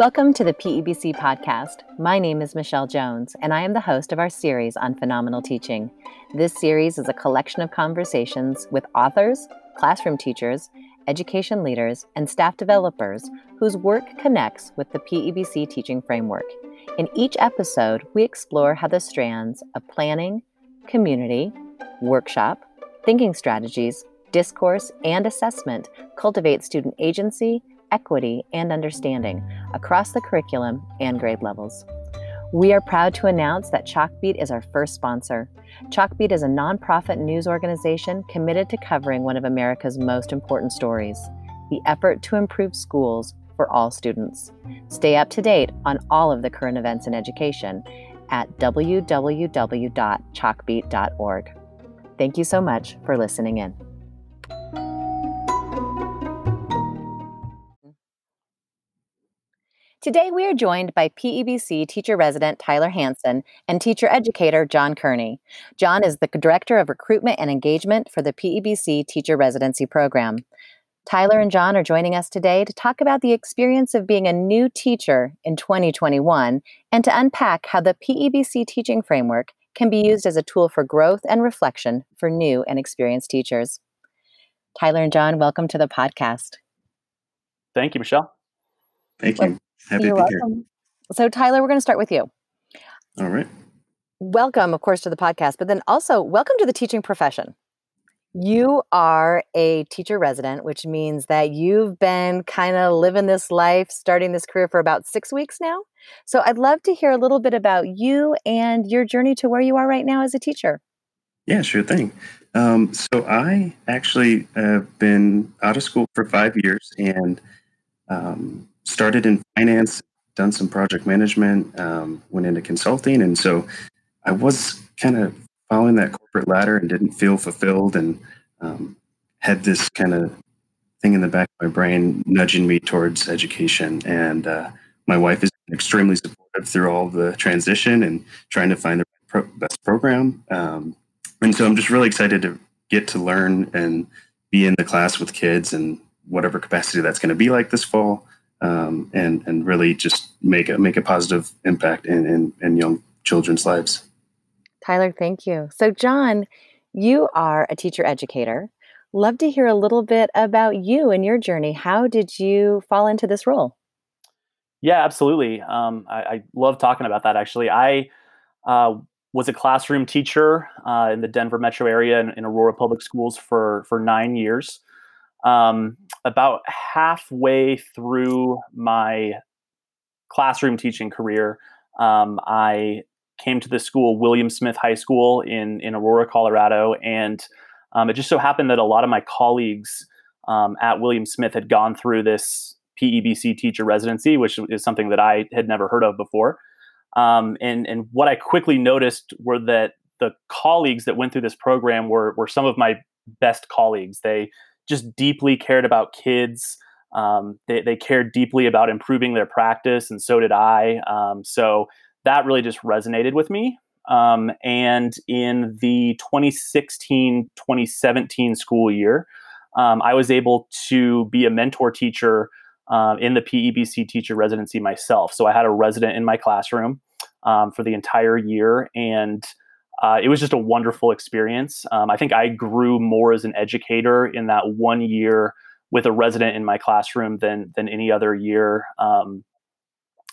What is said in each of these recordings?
Welcome to the PEBC podcast. My name is Michelle Jones, and I am the host of our series on phenomenal teaching. This series is a collection of conversations with authors, classroom teachers, education leaders, and staff developers whose work connects with the PEBC teaching framework. In each episode, we explore how the strands of planning, community, workshop, thinking strategies, discourse, and assessment cultivate student agency equity, and understanding across the curriculum and grade levels. We are proud to announce that Chalkbeat is our first sponsor. Chalkbeat is a nonprofit news organization committed to covering one of America's most important stories the effort to improve schools for all students. Stay up to date on all of the current events in education at www.chalkbeat.org. Thank you so much for listening in. Today, we are joined by PEBC teacher resident Tyler Hanson and teacher educator John Kearney. John is the Director of Recruitment and Engagement for the PEBC Teacher Residency Program. Tyler and John are joining us today to talk about the experience of being a new teacher in 2021 and to unpack how the PEBC teaching framework can be used as a tool for growth and reflection for new and experienced teachers. Tyler and John, welcome to the podcast. Thank you, Michelle. Thank you. Happy You're to be welcome. So, Tyler, we're going to start with you. All right. Welcome, of course, to the podcast, but then also welcome to the teaching profession. You are a teacher resident, which means that you've been kind of living this life, starting this career for about six weeks now. So, I'd love to hear a little bit about you and your journey to where you are right now as a teacher. Yeah, sure thing. Um, so I actually have been out of school for five years and um, started in finance, done some project management, um, went into consulting, and so I was kind of following that corporate ladder and didn't feel fulfilled, and um, had this kind of thing in the back of my brain nudging me towards education. And uh, my wife is extremely supportive through all the transition and trying to find the best program. Um, and so I'm just really excited to get to learn and be in the class with kids and whatever capacity that's going to be like this fall um, and and really just make a make a positive impact in, in in young children's lives. Tyler, thank you. So, John, you are a teacher educator. Love to hear a little bit about you and your journey. How did you fall into this role? Yeah, absolutely. Um, I, I, love talking about that. Actually, I uh, was a classroom teacher uh, in the Denver metro area in, in, Aurora Public Schools for for nine years. Um, about halfway through my classroom teaching career, um, I came to the school, William Smith High School in in Aurora, Colorado, and um, it just so happened that a lot of my colleagues um, at William Smith had gone through this PEBC teacher residency, which is something that I had never heard of before. Um, and and what I quickly noticed were that the colleagues that went through this program were were some of my best colleagues. They just deeply cared about kids. Um, they, they cared deeply about improving their practice, and so did I. Um, so that really just resonated with me. Um, and in the 2016 2017 school year, um, I was able to be a mentor teacher uh, in the PEBC teacher residency myself. So I had a resident in my classroom um, for the entire year. And uh, it was just a wonderful experience. Um, I think I grew more as an educator in that one year with a resident in my classroom than than any other year um,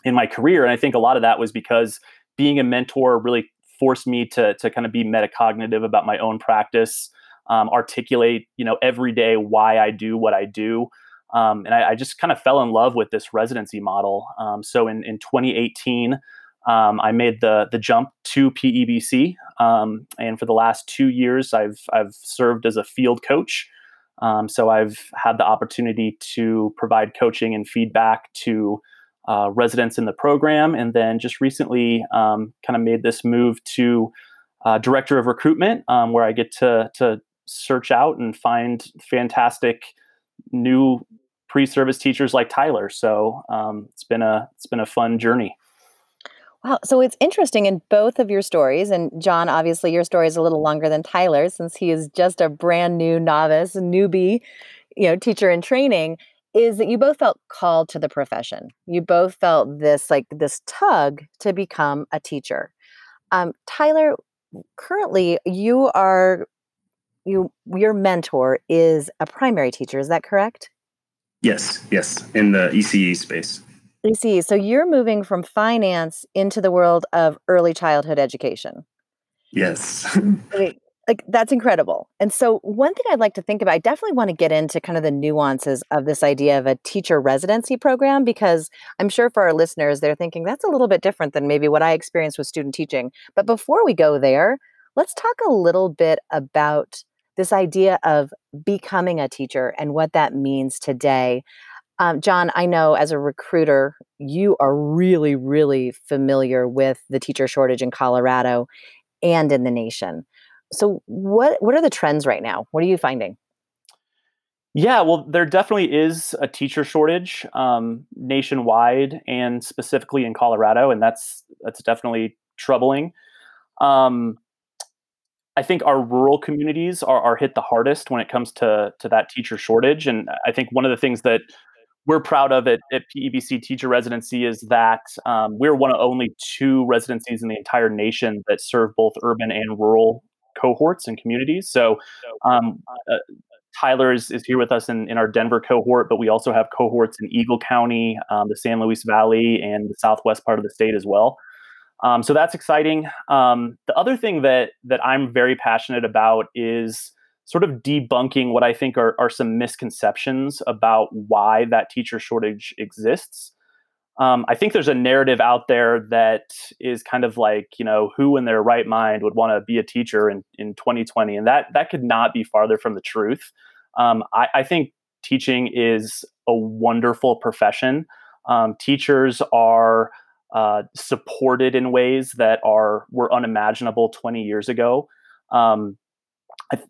in my career. And I think a lot of that was because being a mentor really forced me to to kind of be metacognitive about my own practice, um, articulate you know every day why I do what I do. Um, and I, I, just kind of fell in love with this residency model. Um, so in, in 2018, um, I made the the jump to PEBC, um, and for the last two years, I've I've served as a field coach. Um, so I've had the opportunity to provide coaching and feedback to uh, residents in the program, and then just recently, um, kind of made this move to uh, director of recruitment, um, where I get to to search out and find fantastic new pre-service teachers like Tyler. So um, it's been a it's been a fun journey. Wow. So it's interesting in both of your stories. And John, obviously, your story is a little longer than Tyler since he is just a brand new novice, newbie, you know, teacher in training. is that you both felt called to the profession. You both felt this like this tug to become a teacher. Um, Tyler, currently you are you your mentor is a primary teacher. Is that correct? Yes, yes, in the ECE space. ECE. So you're moving from finance into the world of early childhood education. Yes. like that's incredible. And so one thing I'd like to think about, I definitely want to get into kind of the nuances of this idea of a teacher residency program because I'm sure for our listeners they're thinking that's a little bit different than maybe what I experienced with student teaching. But before we go there, let's talk a little bit about this idea of becoming a teacher and what that means today. Um, John, I know as a recruiter, you are really, really familiar with the teacher shortage in Colorado and in the nation. So, what what are the trends right now? What are you finding? Yeah, well, there definitely is a teacher shortage um, nationwide and specifically in Colorado, and that's that's definitely troubling. Um, I think our rural communities are, are hit the hardest when it comes to to that teacher shortage, and I think one of the things that we're proud of at, at PEBC Teacher Residency is that um, we're one of only two residencies in the entire nation that serve both urban and rural cohorts and communities. So um, uh, Tyler is, is here with us in, in our Denver cohort, but we also have cohorts in Eagle County, um, the San Luis Valley, and the southwest part of the state as well. Um, so that's exciting. Um, the other thing that that I'm very passionate about is sort of debunking what I think are, are some misconceptions about why that teacher shortage exists um, I think there's a narrative out there that is kind of like, you know, who in their right mind would want to be a teacher in, in 2020? And that that could not be farther from the truth. Um, I, I, think teaching is a wonderful profession. Um, teachers are uh, supported in ways that are were unimaginable 20 years ago. Um,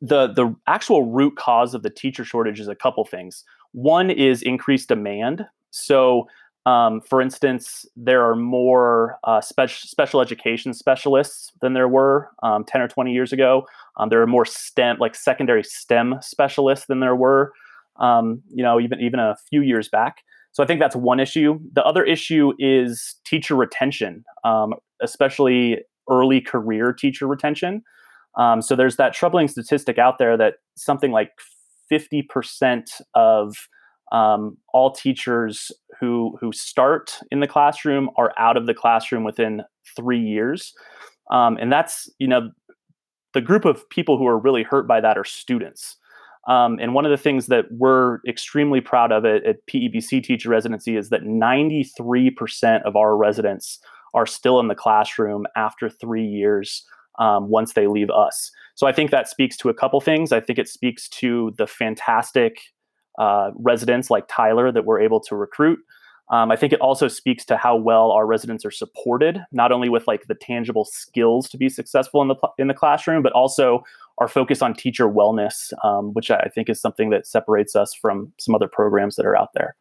the the actual root cause of the teacher shortage is a couple things. One is increased demand. So um, for instance, there are more uh, spe- special education specialists than there were um, 10 or 20 years ago. Um, there are more STEM, like secondary STEM specialists than there were, um, you know, even even a few years back. So I think that's one issue. The other issue is teacher retention, um, especially early career teacher retention. Um, so there's that troubling statistic out there that something like 50% of um, all teachers who who start in the classroom are out of the classroom within three years, um, and that's you know the group of people who are really hurt by that are students. Um, and one of the things that we're extremely proud of at, at PEBC Teacher Residency is that 93% of our residents are still in the classroom after three years um, once they leave us. So I think that speaks to a couple things. I think it speaks to the fantastic uh, residents like Tyler that we're able to recruit. Um, I think it also speaks to how well our residents are supported, not only with like the tangible skills to be successful in the in the classroom, but also our focus on teacher wellness, um, which I think is something that separates us from some other programs that are out there.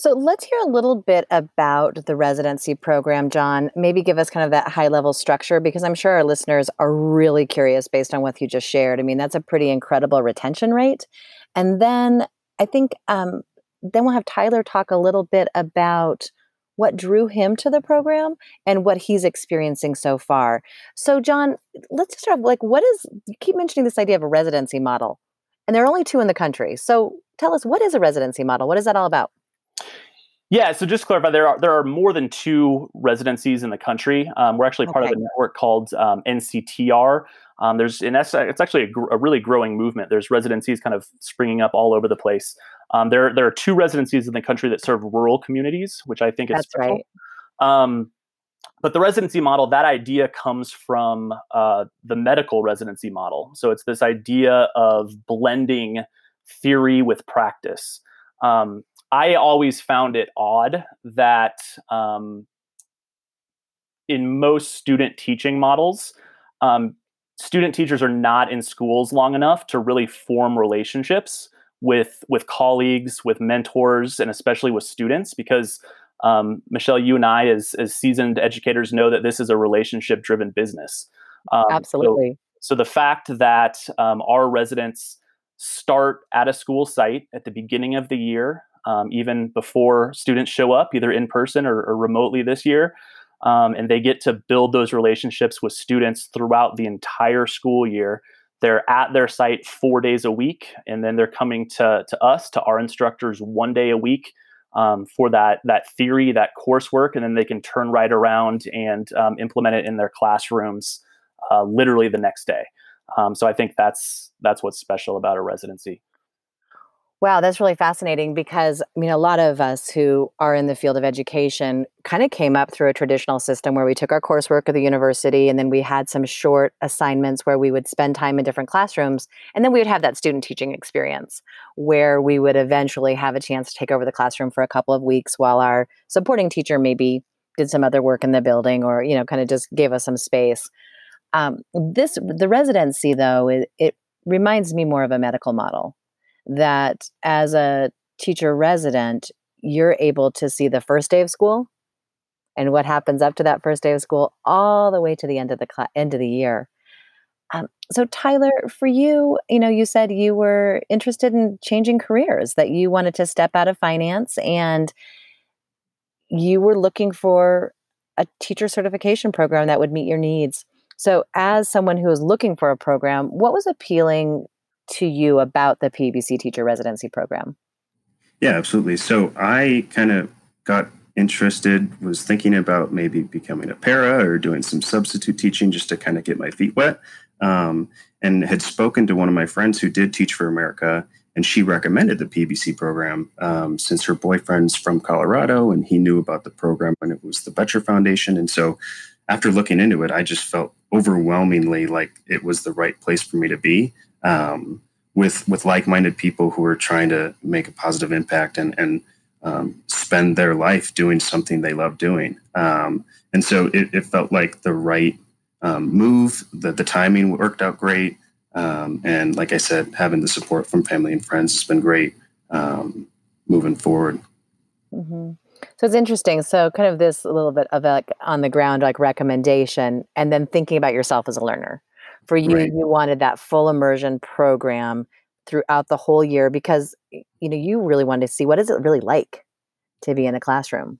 So let's hear a little bit about the residency program, John. Maybe give us kind of that high level structure because I'm sure our listeners are really curious based on what you just shared. I mean, that's a pretty incredible retention rate. And then I think um, then we'll have Tyler talk a little bit about what drew him to the program and what he's experiencing so far. So, John, let's start like what is you keep mentioning this idea of a residency model, and there are only two in the country. So, tell us what is a residency model? What is that all about? Yeah, so just to clarify, there are there are more than two residencies in the country. Um, we're actually part okay. of a network called um, NCTR. Um, there's in it's actually a, gr- a, really growing movement. There's residencies kind of springing up all over the place. Um, there there are two residencies in the country that serve rural communities, which I think is that's special. right. Um, but the residency model, that idea comes from uh, the medical residency model. So it's this idea of blending theory with practice. Um, I always found it odd that um, in most student teaching models, um, student teachers are not in schools long enough to really form relationships with with colleagues, with mentors, and especially with students because um, Michelle, you and I, as as seasoned educators, know that this is a relationship driven business. Um, Absolutely. So, so, the fact that um, our residents start at a school site at the beginning of the year, um, even before students show up, either in person or, or remotely this year. Um, and they get to build those relationships with students throughout the entire school year. They're at their site four days a week, and then they're coming to, to us, to our instructors, one day a week um, for that that theory, that coursework, and then they can turn right around and um, implement it in their classrooms uh, literally the next day. Um, so I think that's that's what's special about a residency. Wow, that's really fascinating because I mean, a lot of us who are in the field of education kind of came up through a traditional system where we took our coursework at the university and then we had some short assignments where we would spend time in different classrooms. And then we would have that student teaching experience where we would eventually have a chance to take over the classroom for a couple of weeks while our supporting teacher maybe did some other work in the building or, you know, kind of just gave us some space. Um, this, the residency though, it, it reminds me more of a medical model that as a teacher resident, you're able to see the first day of school and what happens up to that first day of school all the way to the end of the cl- end of the year. Um, so Tyler, for you, you know, you said you were interested in changing careers, that you wanted to step out of finance and you were looking for a teacher certification program that would meet your needs. So as someone who was looking for a program, what was appealing to you about the PEBC teacher residency program? Yeah, absolutely. So I kind of got interested, was thinking about maybe becoming a para or doing some substitute teaching just to kind of get my feet wet. Um, and had spoken to one of my friends who did Teach for America, and she recommended the PEBC program um, since her boyfriend's from Colorado and he knew about the program and it was the Boettcher Foundation. And so after looking into it, I just felt overwhelmingly like it was the right place for me to be um, with with like-minded people who are trying to make a positive impact and and um, spend their life doing something they love doing. Um, and so it, it, felt like the right um, move. That the timing worked out great. Um, and like I said, having the support from family and friends has been great um, moving forward. Mm-hmm. So it's interesting. So kind of this little bit of like on the ground like recommendation, and then thinking about yourself as a learner for you right. you wanted that full immersion program throughout the whole year because you know you really wanted to see what is it really like to be in a classroom.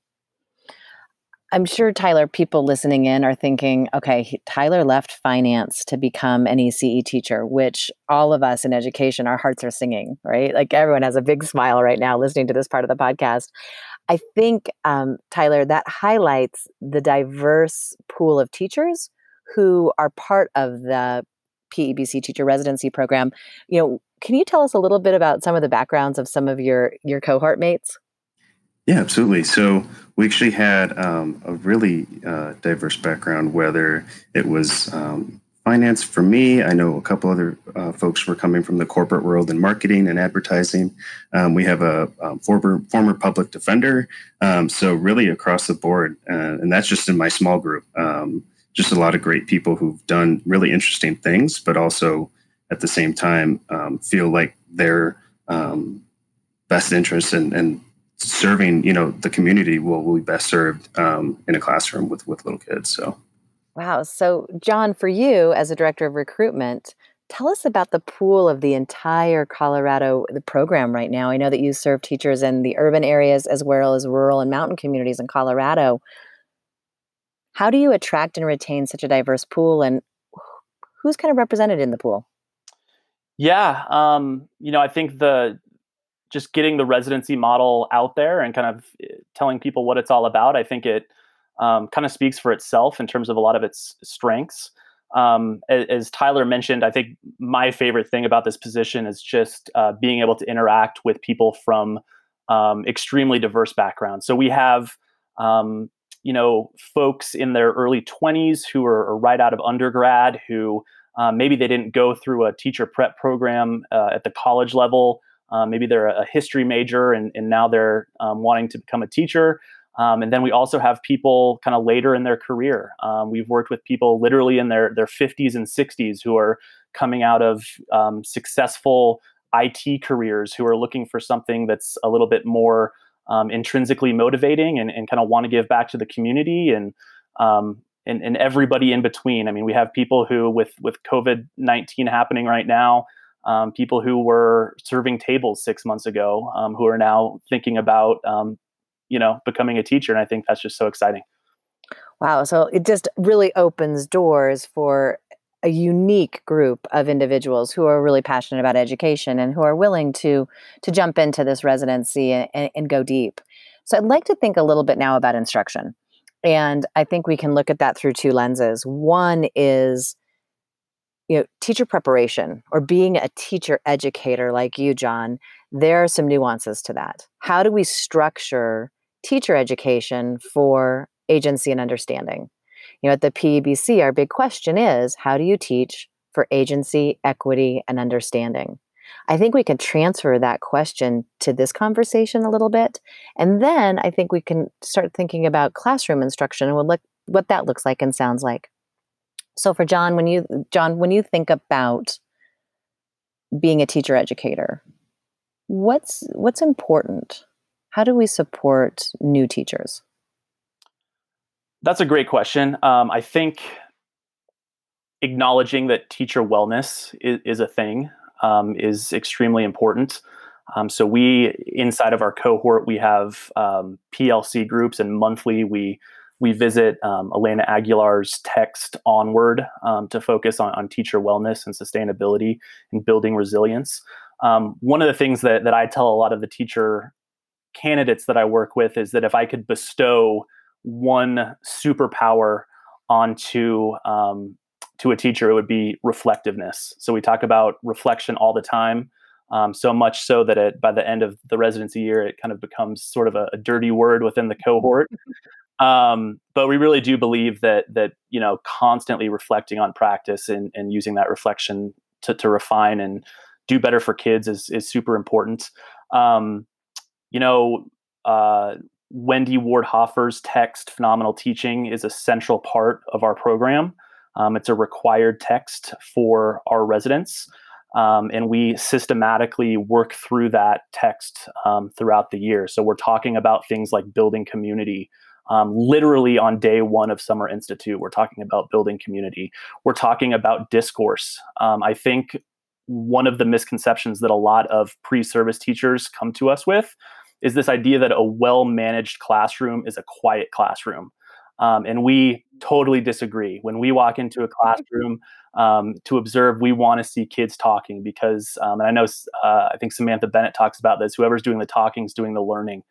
I'm sure tyler people listening in are thinking okay tyler left finance to become an ece teacher which all of us in education our hearts are singing right? Like everyone has a big smile right now listening to this part of the podcast. I think um, tyler that highlights the diverse pool of teachers who are part of the PEBC teacher residency program. You know, can you tell us a little bit about some of the backgrounds of some of your your cohort mates? Yeah, absolutely. So we actually had um, a really uh, diverse background, whether it was um, finance for me. I know a couple other uh, folks were coming from the corporate world in marketing and advertising. Um, we have a, a, um, former former public defender. Um, so really across the board, uh, and that's just in my small group. Um, just a lot of great people who've done really interesting things, but also at the same time um, feel like their um, best interest and in serving, you know, the community will, will be best served um, in a classroom with with little kids. So, wow. So, John, for you as a director of recruitment, tell us about the pool of the entire Colorado the program right now. I know that you serve teachers in the urban areas as well as rural and mountain communities in Colorado. How do you attract and retain such a diverse pool and who's kind of represented in the pool? Yeah, um, you know, I think the just getting the residency model out there and kind of eh, telling people what it's all about, I think it um, kind of speaks for itself in terms of a lot of its strengths. Um, as, as, Tyler mentioned, I think my favorite thing about this position is just uh, being able to interact with people from um, extremely diverse backgrounds. So we have um, you know folks in their early 20s who are, right out of undergrad who um, maybe they didn't go through a teacher prep program uh, at the college level. Uh, maybe they're a history major and, and now they're um, wanting to become a teacher. Um, and then we also have people kind of later in their career. Um, we've worked with people literally in their, their 50s and 60s who are coming out of um, successful it careers who are looking for something that's a little bit more um, intrinsically motivating and, and kind of want to give back to the community and, um, and and everybody in between. I mean, we have people who with with COVID nineteen happening right now, um, people who were serving tables six months ago um, who are now thinking about um, you know becoming a teacher and i think that's just so exciting wow so it just really opens doors for a unique group of individuals who are really passionate about education and who are willing to to jump into this residency and, and go deep. So i'd like to think a little bit now about instruction and i think we can look at that through two lenses. One is you know teacher preparation or being a teacher educator like you john. There are some nuances to that. How do we structure teacher education for agency and understanding you know at the pebc our big question is how do you teach for agency equity and understanding i think we can transfer that question to this conversation a little bit and then i think we can start thinking about classroom instruction and what, what that looks like and sounds like so for John, when you John, when you think about being a teacher educator, what's what's important? How do we support new teachers? That's a great question. Um, I think acknowledging that teacher wellness is, is a thing um, is extremely important. Um, so we inside of our cohort we have um, PLC groups, and monthly we we visit um, Elena Aguilar's text Onward um, to focus on, on teacher wellness and sustainability and building resilience. Um, one of the things that, that I tell a lot of the teacher candidates that I work with is that if I could bestow one superpower onto um, to a teacher, it would be reflectiveness. So we talk about reflection all the time. Um, so much so that it, by the end of the residency year, it kind of becomes sort of a, a dirty word within the cohort. Um, but we really do believe that that you know constantly reflecting on practice and, and using that reflection to, to refine and do better for kids is is super important. Um, you know, uh, Wendy Ward Hoffer's text "Phenomenal Teaching" is a central part of our program. Um, it's a required text for our residents. Um, and we systematically work through that text um, throughout the year. So we're talking about things like building community, um, literally on day one of Summer Institute, we're talking about building community. We're talking about discourse. Um, I think one of the misconceptions that a lot of pre service teachers come to us with is this idea that a well managed classroom is a quiet classroom. Um, and we totally disagree. When we walk into a classroom um, to observe, we want to see kids talking because, um, and I know, uh, I think Samantha Bennett talks about this whoever's doing the talking is doing the learning.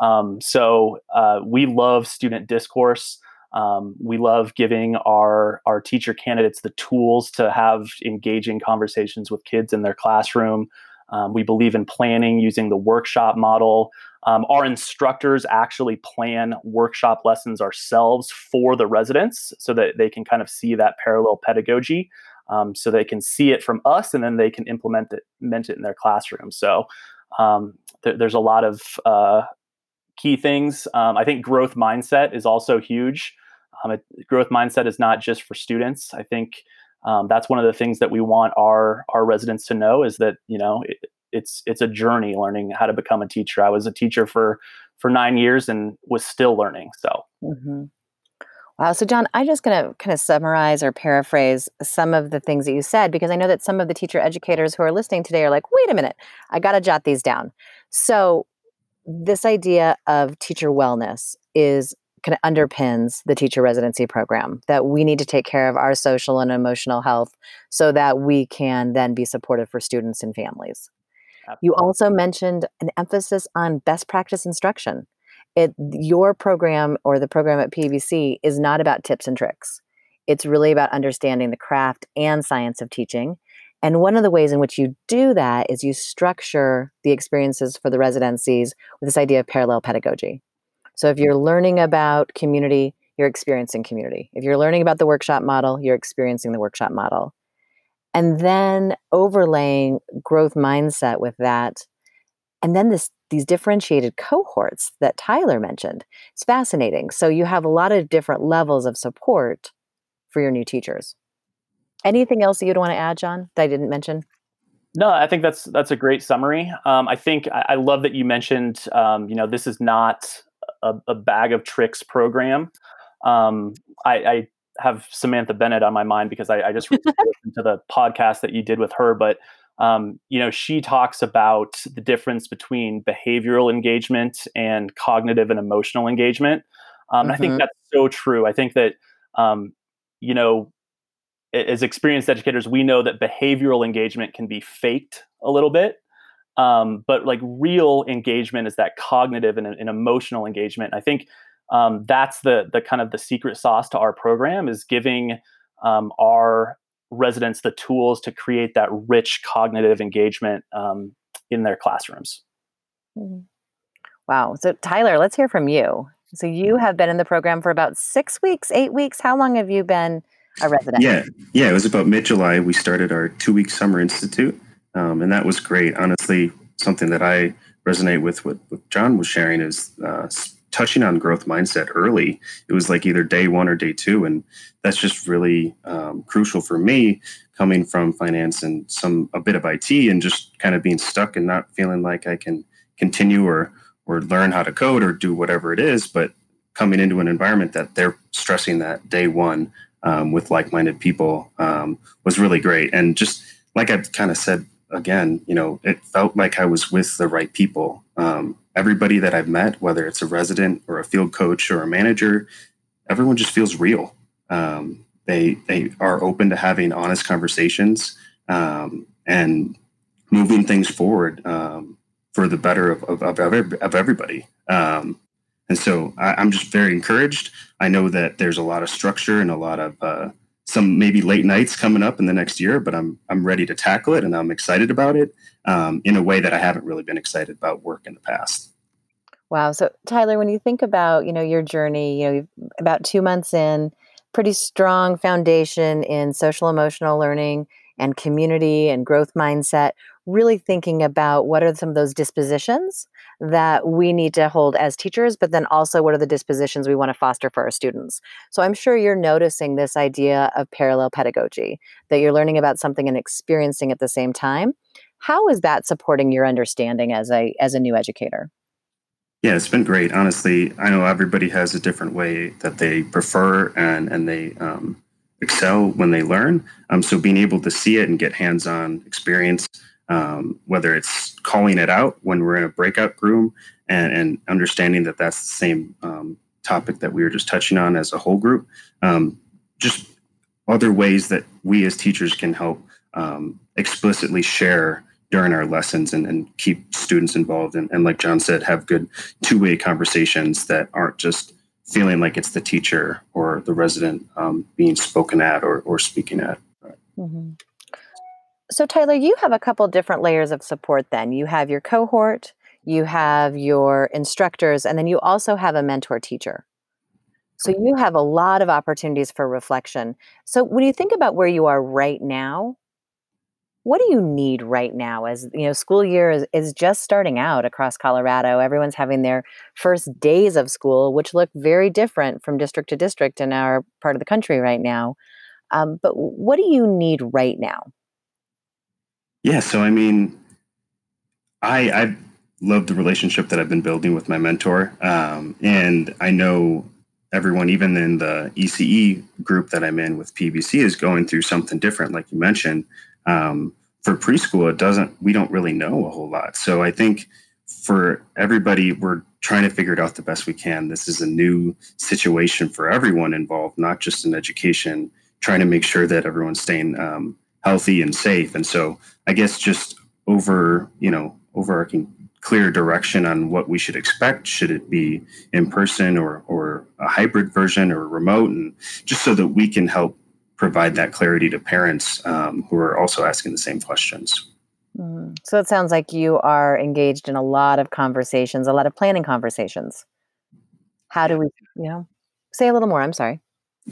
Um, so uh, we love student discourse. Um, we love giving our our teacher candidates the tools to have engaging conversations with kids in their classroom. Um, we believe in planning using the workshop model. Um, our instructors actually plan workshop lessons ourselves for the residents so that they can kind of see that parallel pedagogy. Um, so they can see it from us and then they can implement it, implement it in their classroom. So um, th- there's a lot of uh, key things. Um, I think growth mindset is also huge. Um, it, growth mindset is not just for students. I think um, that's one of the things that we want our our residents to know is that you know it, it's it's a journey learning how to become a teacher. I was a teacher for for nine years and was still learning. So. Mm-hmm. Wow. So, John, I'm just going to kind of summarize or paraphrase some of the things that you said because I know that some of the teacher educators who are listening today are like, wait a minute, I got to jot these down. So, this idea of teacher wellness is kind of underpins the teacher residency program that we need to take care of our social and emotional health so that we can then be supportive for students and families. Absolutely. You also mentioned an emphasis on best practice instruction. It your program or the program at PEBC is not about tips and tricks. It's really about understanding the craft and science of teaching and one of the ways in which you do that is you structure the experiences for the residencies with this idea of parallel pedagogy. So if you're learning about community, you're experiencing community. If you're learning about the workshop model, you're experiencing the workshop model. And then overlaying growth mindset with that. And then this these differentiated cohorts that Tyler mentioned. It's fascinating. So you have a lot of different levels of support for your new teachers. Anything else that you'd want to add, John, that I didn't mention? No, I think that's that's a great summary. Um, I think I, I, love that you mentioned. Um, you know, this is not a, a bag of tricks program. Um, I, I, have Samantha Bennett on my mind because I, I just listened to the podcast that you did with her. But um, you know, she talks about the difference between behavioral engagement and cognitive and emotional engagement. Um, mm-hmm. I think mm-hmm. that's so true. I think that, um, you know, as experienced educators, we know that behavioral engagement can be faked a little bit. Um, but like real engagement is that cognitive and, and emotional engagement. I think um, that's the the kind of the secret sauce to our program is giving um, our residents the tools to create that rich cognitive engagement um, in their classrooms. Mm-hmm. Wow. So, Tyler, let's hear from you. So, you have been in the program for about six weeks, eight weeks. How long have you been a resident? Yeah. Yeah. It was about mid July. We started our two week summer institute. Um, and that was great. Honestly, something that I resonate with what, what John was sharing is uh, touching on growth mindset early. It was like either day one or day two, and that's just really um, crucial for me coming from finance and some a bit of IT and just kind of being stuck and not feeling like I can continue or or learn how to code or do whatever it is, but coming into an environment that they're stressing that day one um, with like-minded people um, was really great. And just like I've kind of said again, you know, it felt like I was with the right people. Um, everybody that I've met, whether it's a resident or a field coach or a manager, everyone just feels real. Um, they they are open to having honest conversations um, and moving things forward um, for the better of of, of, of everybody. Um, and so I, am just very encouraged. I know that there's a lot of structure and a lot of uh, some maybe late nights coming up in the next year, but I'm I'm ready to tackle it and I'm excited about it um, in a way that I haven't really been excited about work in the past. Wow. So Tyler, when you think about you know your journey, you know about two months in, pretty strong foundation in social emotional learning and community and growth mindset. Really thinking about what are some of those dispositions that we need to hold as teachers, but then also what are the dispositions we want to foster for our students. So I'm sure you're noticing this idea of parallel pedagogy, that you're learning about something and experiencing at the same time. How is that supporting your understanding as a as a new educator? Yeah, it's been great. Honestly, I know everybody has a different way that they prefer and and they um, excel when they learn. Um, so being able to see it and get hands-on experience um, whether it's calling it out when we're in a breakout room and, and understanding that that's the same um, topic that we were just touching on as a whole group. Um, just other ways that we as teachers can help um, explicitly share during our lessons and, and keep students involved. And, and, like John said, have good two way conversations that aren't just feeling like it's the teacher or the resident um, being spoken at or, or speaking at. Mm-hmm. So, Tyler, you have a couple different layers of support then. You have your cohort, you have your instructors, and then you also have a mentor teacher. So, you have a lot of opportunities for reflection. So, when you think about where you are right now, what do you need right now as you know school year is, is just starting out across colorado everyone's having their first days of school which look very different from district to district in our part of the country right now um, but what do you need right now yeah, so I mean, I I love the relationship that I've been building with my mentor, um, and I know everyone, even in the ECE group that I'm in with PEBC, is going through something different, like you mentioned. Um, for preschool, it doesn't. We don't really know a whole lot. So I think for everybody, we're trying to figure it out the best we can. This is a new situation for everyone involved, not just in education. Trying to make sure that everyone's staying um, healthy and safe. And so I guess just over, you know, overarching clear direction on what we should expect. Should it be in person or or a hybrid version or remote, and just so that we can help provide that clarity to parents um, who are also asking the same questions. Mm. So it sounds like you are engaged in a lot of conversations, a lot of planning conversations. How do we, you know, say a little more? I'm sorry.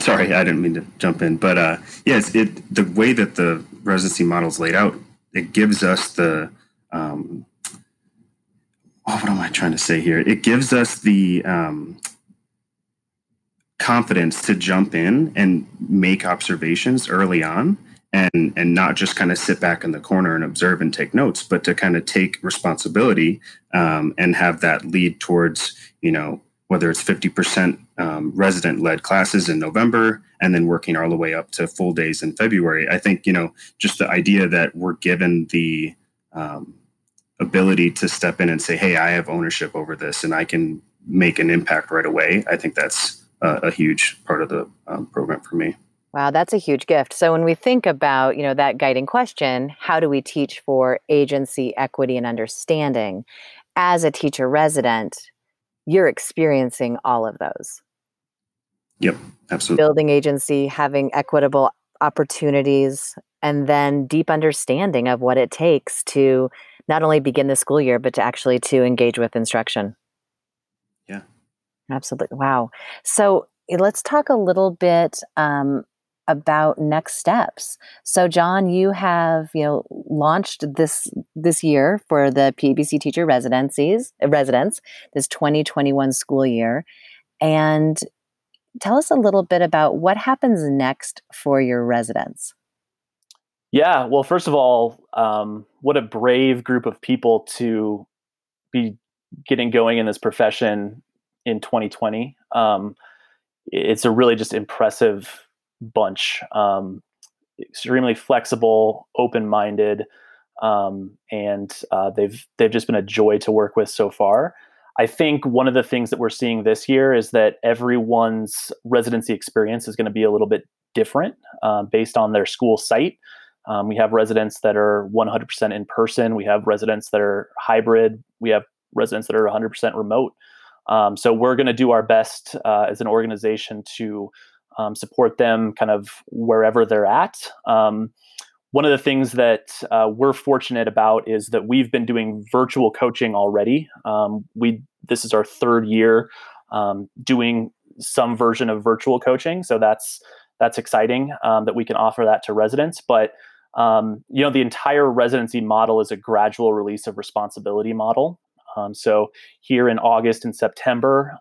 Sorry, I didn't mean to jump in, but uh, yes, it the way that the residency model is laid out, it gives us the um, oh, what am I trying to say here? It gives us the um, confidence to jump in and make observations early on, and and not just kind of sit back in the corner and observe and take notes, but to kind of take responsibility um, and have that lead towards you know whether it's 50% um, resident led classes in November and then working all the way up to full days in February. I think, you know, just the idea that we're given the um, ability to step in and say, hey, I have ownership over this and I can make an impact right away. I think that's a, huge part of the um, program for me. Wow, that's a huge gift. So when we think about, you know, that guiding question, how do we teach for agency, equity and understanding? As a teacher resident, you're experiencing all of those. Yep, absolutely. Building agency, having equitable opportunities, and then deep understanding of what it takes to not only begin the school year, but to actually to engage with instruction. Yeah. Absolutely. Wow. So eh, let's talk a little bit um, about next steps. So John, you have, you know, launched this this year for the PEBC teacher residencies, residents, this 2021 school year. And tell us a little bit about what happens next for your residents. Yeah, well, first of all, um, what a brave group of people to be getting going in this profession in 2020. Um, it's a really just impressive bunch. Um, extremely flexible, open-minded, um, and uh, they've they've just been a joy to work with so far. I think one of the things that we're seeing this year is that everyone's residency experience is going to be a little bit different uh, based on their school site. Um, we have residents that are 100% in person. We have residents that are hybrid. We have residents that are 100% remote. Um, so we're going to do our best uh, as an organization to um, support them kind of wherever they're at. Um, one of the things that uh, we're fortunate about is that we've been doing virtual coaching already. Um, we this is our third year um, doing some version of virtual coaching, so that's that's exciting um, that we can offer that to residents. But um, you know, the entire residency model is a gradual release of responsibility model. so here in August and September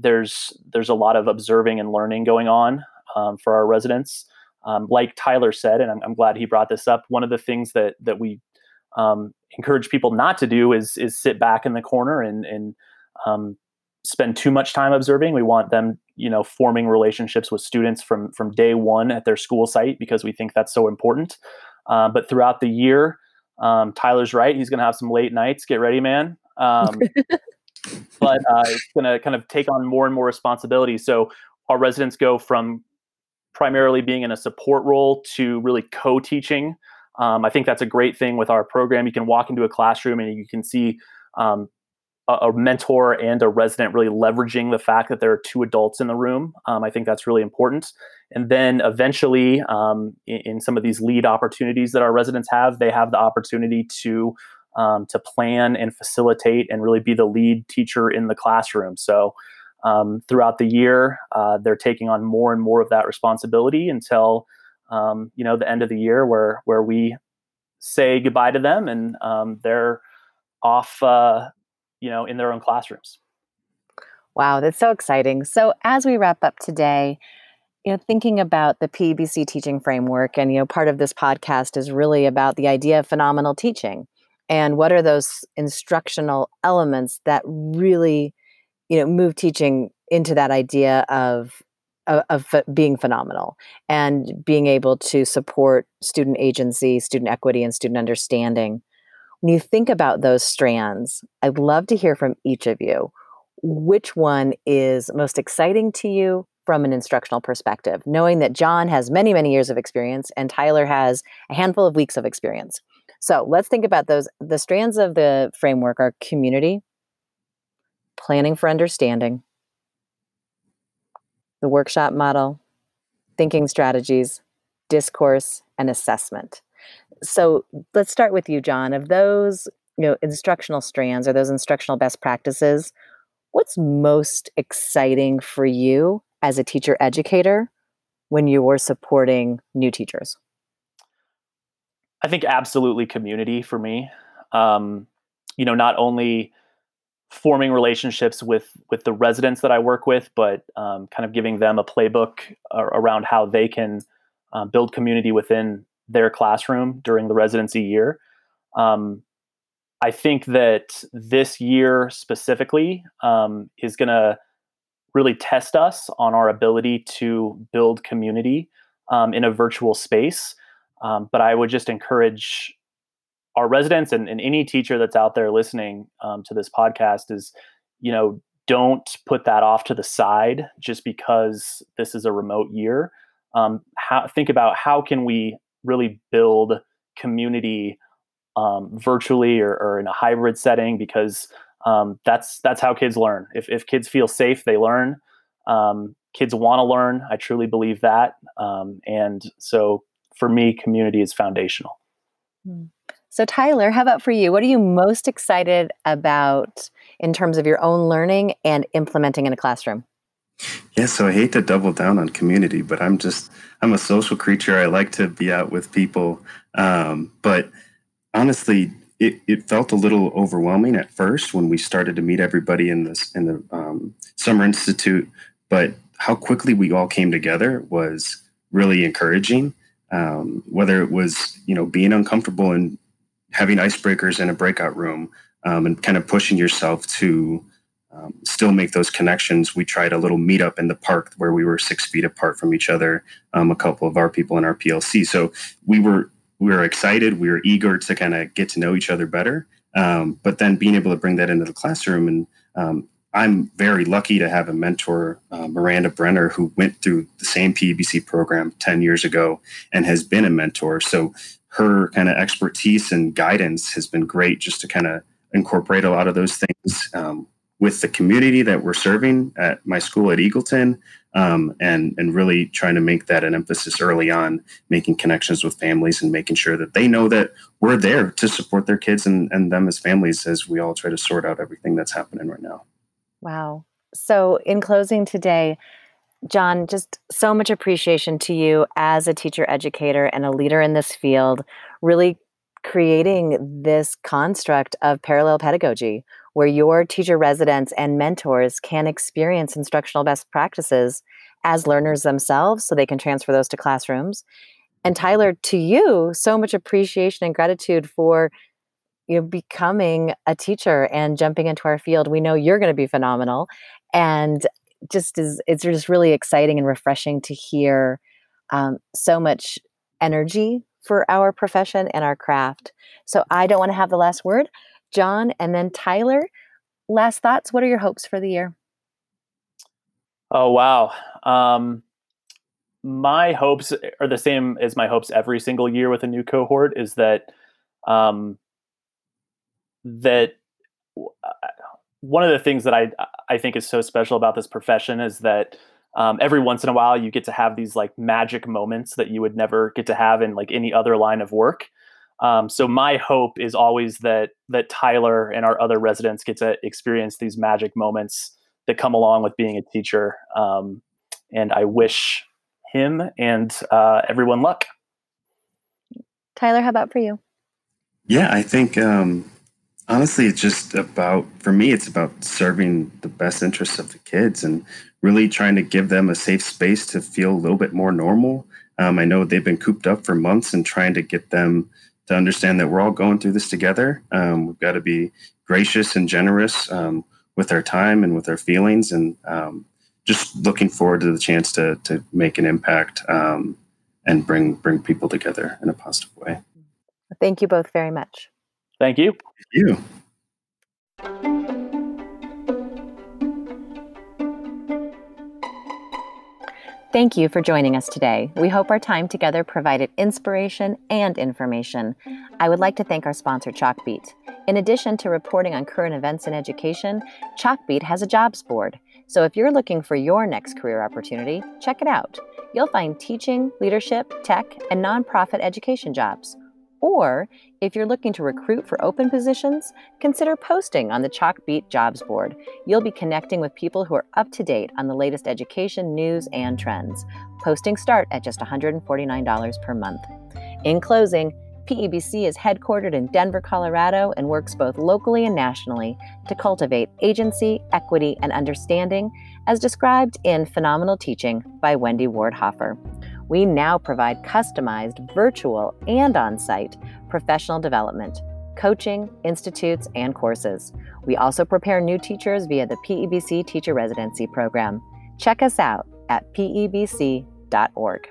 there's there's a lot of observing and learning going on um, for our residents. Um, like Tyler said, and I'm, I'm, glad he brought this up. One of the things that that we um, encourage people not to do is is sit back in the corner and and um, spend too much time observing. We want them, you know, forming relationships with students from from day one at their school site because we think that's so important. Uh, but throughout the year, um, Tyler's right. He's going to have some late nights. Get ready, man. But uh, it's going to kind of take on more and more responsibility. So our residents go from primarily being in a support role to really co-teaching. Um, I think that's a great thing with our program. You can walk into a classroom and you can see um, a, a, mentor and a resident really leveraging the fact that there are two adults in the room. Um, I think that's really important. And then eventually, um, in, in, some of these lead opportunities that our residents have, they have the opportunity to um, to plan and facilitate and really be the lead teacher in the classroom. So um, throughout the year, uh, they're taking on more and more of that responsibility until um, you know the end of the year, where where we say goodbye to them and um, they're off, uh, you know, in their own classrooms. Wow, that's so exciting. So as we wrap up today, you know thinking about the PEBC teaching framework and you know part of this podcast is really about the idea of phenomenal teaching and what are those instructional elements that really you know move teaching into that idea of of, of being phenomenal and being able to support student agency student equity and student understanding? When you think about those strands i'd love to hear from each of you. Which one is most exciting to you from an instructional perspective knowing that john has many many years of experience and tyler has a handful of weeks of experience so let's think about those. The strands of the framework are community, planning for understanding, the workshop model, thinking strategies, discourse, and assessment. So let's start with you, John. Of those, you know, instructional strands or those instructional best practices, what's most exciting for you as a teacher educator when you're supporting new teachers? I think absolutely community for me. Um, you know, not only forming relationships with with the residents that I work with, but um, kind of giving them a playbook around how they can uh, build community within their classroom during the residency year. Um, I think that this year specifically um, is going to really test us on our ability to build community um, in a virtual space. Um, but I would just encourage our residents and, and any teacher that's out there listening um, to this podcast is, you know, don't put that off to the side just because this is a remote year. Um, how, think about how can we really build community um, virtually or, or, in a hybrid setting because um, that's that's how kids learn. If, if kids feel safe, they learn. Um, kids want to learn. I truly believe that. And so for me, community is foundational. Hmm. So, Tyler, how about for you? What are you most excited about in terms of your own learning and implementing in a classroom? Yeah, so I hate to double down on community, but I'm just I'm a social creature. I like to be out with people, um, but honestly, it, it felt a little overwhelming at first when we started to meet everybody in this in the um, summer institute. But how quickly we all came together was really encouraging. Um, whether it was you know being uncomfortable and having icebreakers in a breakout room um, and kind of pushing yourself to um, still make those connections. We tried a little meetup in the park where we were six feet apart from each other, um, a couple of our people in our PLC. So we were we were excited, we were eager to kind of get to know each other better. Um, but then being able to bring that into the classroom and um, I'm very lucky to have a mentor, uh, Miranda Brenner, who went through the same PEBC program 10 years ago and has been a mentor. So her kind of expertise and guidance has been great just to kind of incorporate a lot of those things um, with the community that we're serving at my school at Eagleton, um, and and really trying to make that an emphasis early on, making connections with families and making sure that they know that we're there to support their kids and, and them as families as we all try to sort out everything that's happening right now. Wow. So in closing today, John, just so much appreciation to you as a teacher educator and a leader in this field, really creating this construct of parallel pedagogy where your teacher residents and mentors can experience instructional best practices as learners themselves so they can transfer those to classrooms. And Tyler, to you, so much appreciation and gratitude for you know becoming a teacher and jumping into our field. We know you're going to be phenomenal and just is it's just really exciting and refreshing to hear um, so much energy for our profession and our craft. So I don't want to have the last word. John and then Tyler, last thoughts. What are your hopes for the year? Oh, wow. Um, my hopes are the same as my hopes every single year with a new cohort is that um, that uh, one of the things that I I think is so special about this profession is that um, every once in a while you get to have these like magic moments that you would never get to have in like any other line of work. Um, so my hope is always that that Tyler and our other residents get to experience these magic moments that come along with being a teacher. Um, and I wish him and uh, everyone luck. Tyler, how about for you? Yeah, I think um, honestly, it's just about for me. It's about serving the best interests of the kids and really trying to give them a safe space to feel a little bit more normal. Um, I know they've been cooped up for months and trying to get them to understand that we're all going through this together. Um, we've got to be gracious and generous um, with our time and with our feelings, and um, just looking forward to the chance to to make an impact um, and bring bring people together in a positive way. Thank you both very much. Thank you. Thank you. Thank you for joining us today. We hope our time together provided inspiration and information. I would like to thank our sponsor, Chalkbeat. In addition to reporting on current events in education, Chalkbeat has a jobs board. So if you're looking for your next career opportunity, check it out. You'll find teaching, leadership, tech, and nonprofit education jobs. Or if you're looking to recruit for open positions, consider posting on the Chalkbeat Jobs Board. You'll be connecting with people who are up to date on the latest education news and trends. Postings start at just $149 per month. In closing, PEBC is headquartered in Denver, Colorado, and works both locally and nationally to cultivate agency, equity, and understanding, as described in Phenomenal Teaching by Wendy Ward Hoffer we now provide customized virtual and on site professional development, coaching, institutes, and courses. We also prepare new teachers via the PEBC Teacher Residency Program. Check us out at pebc.org.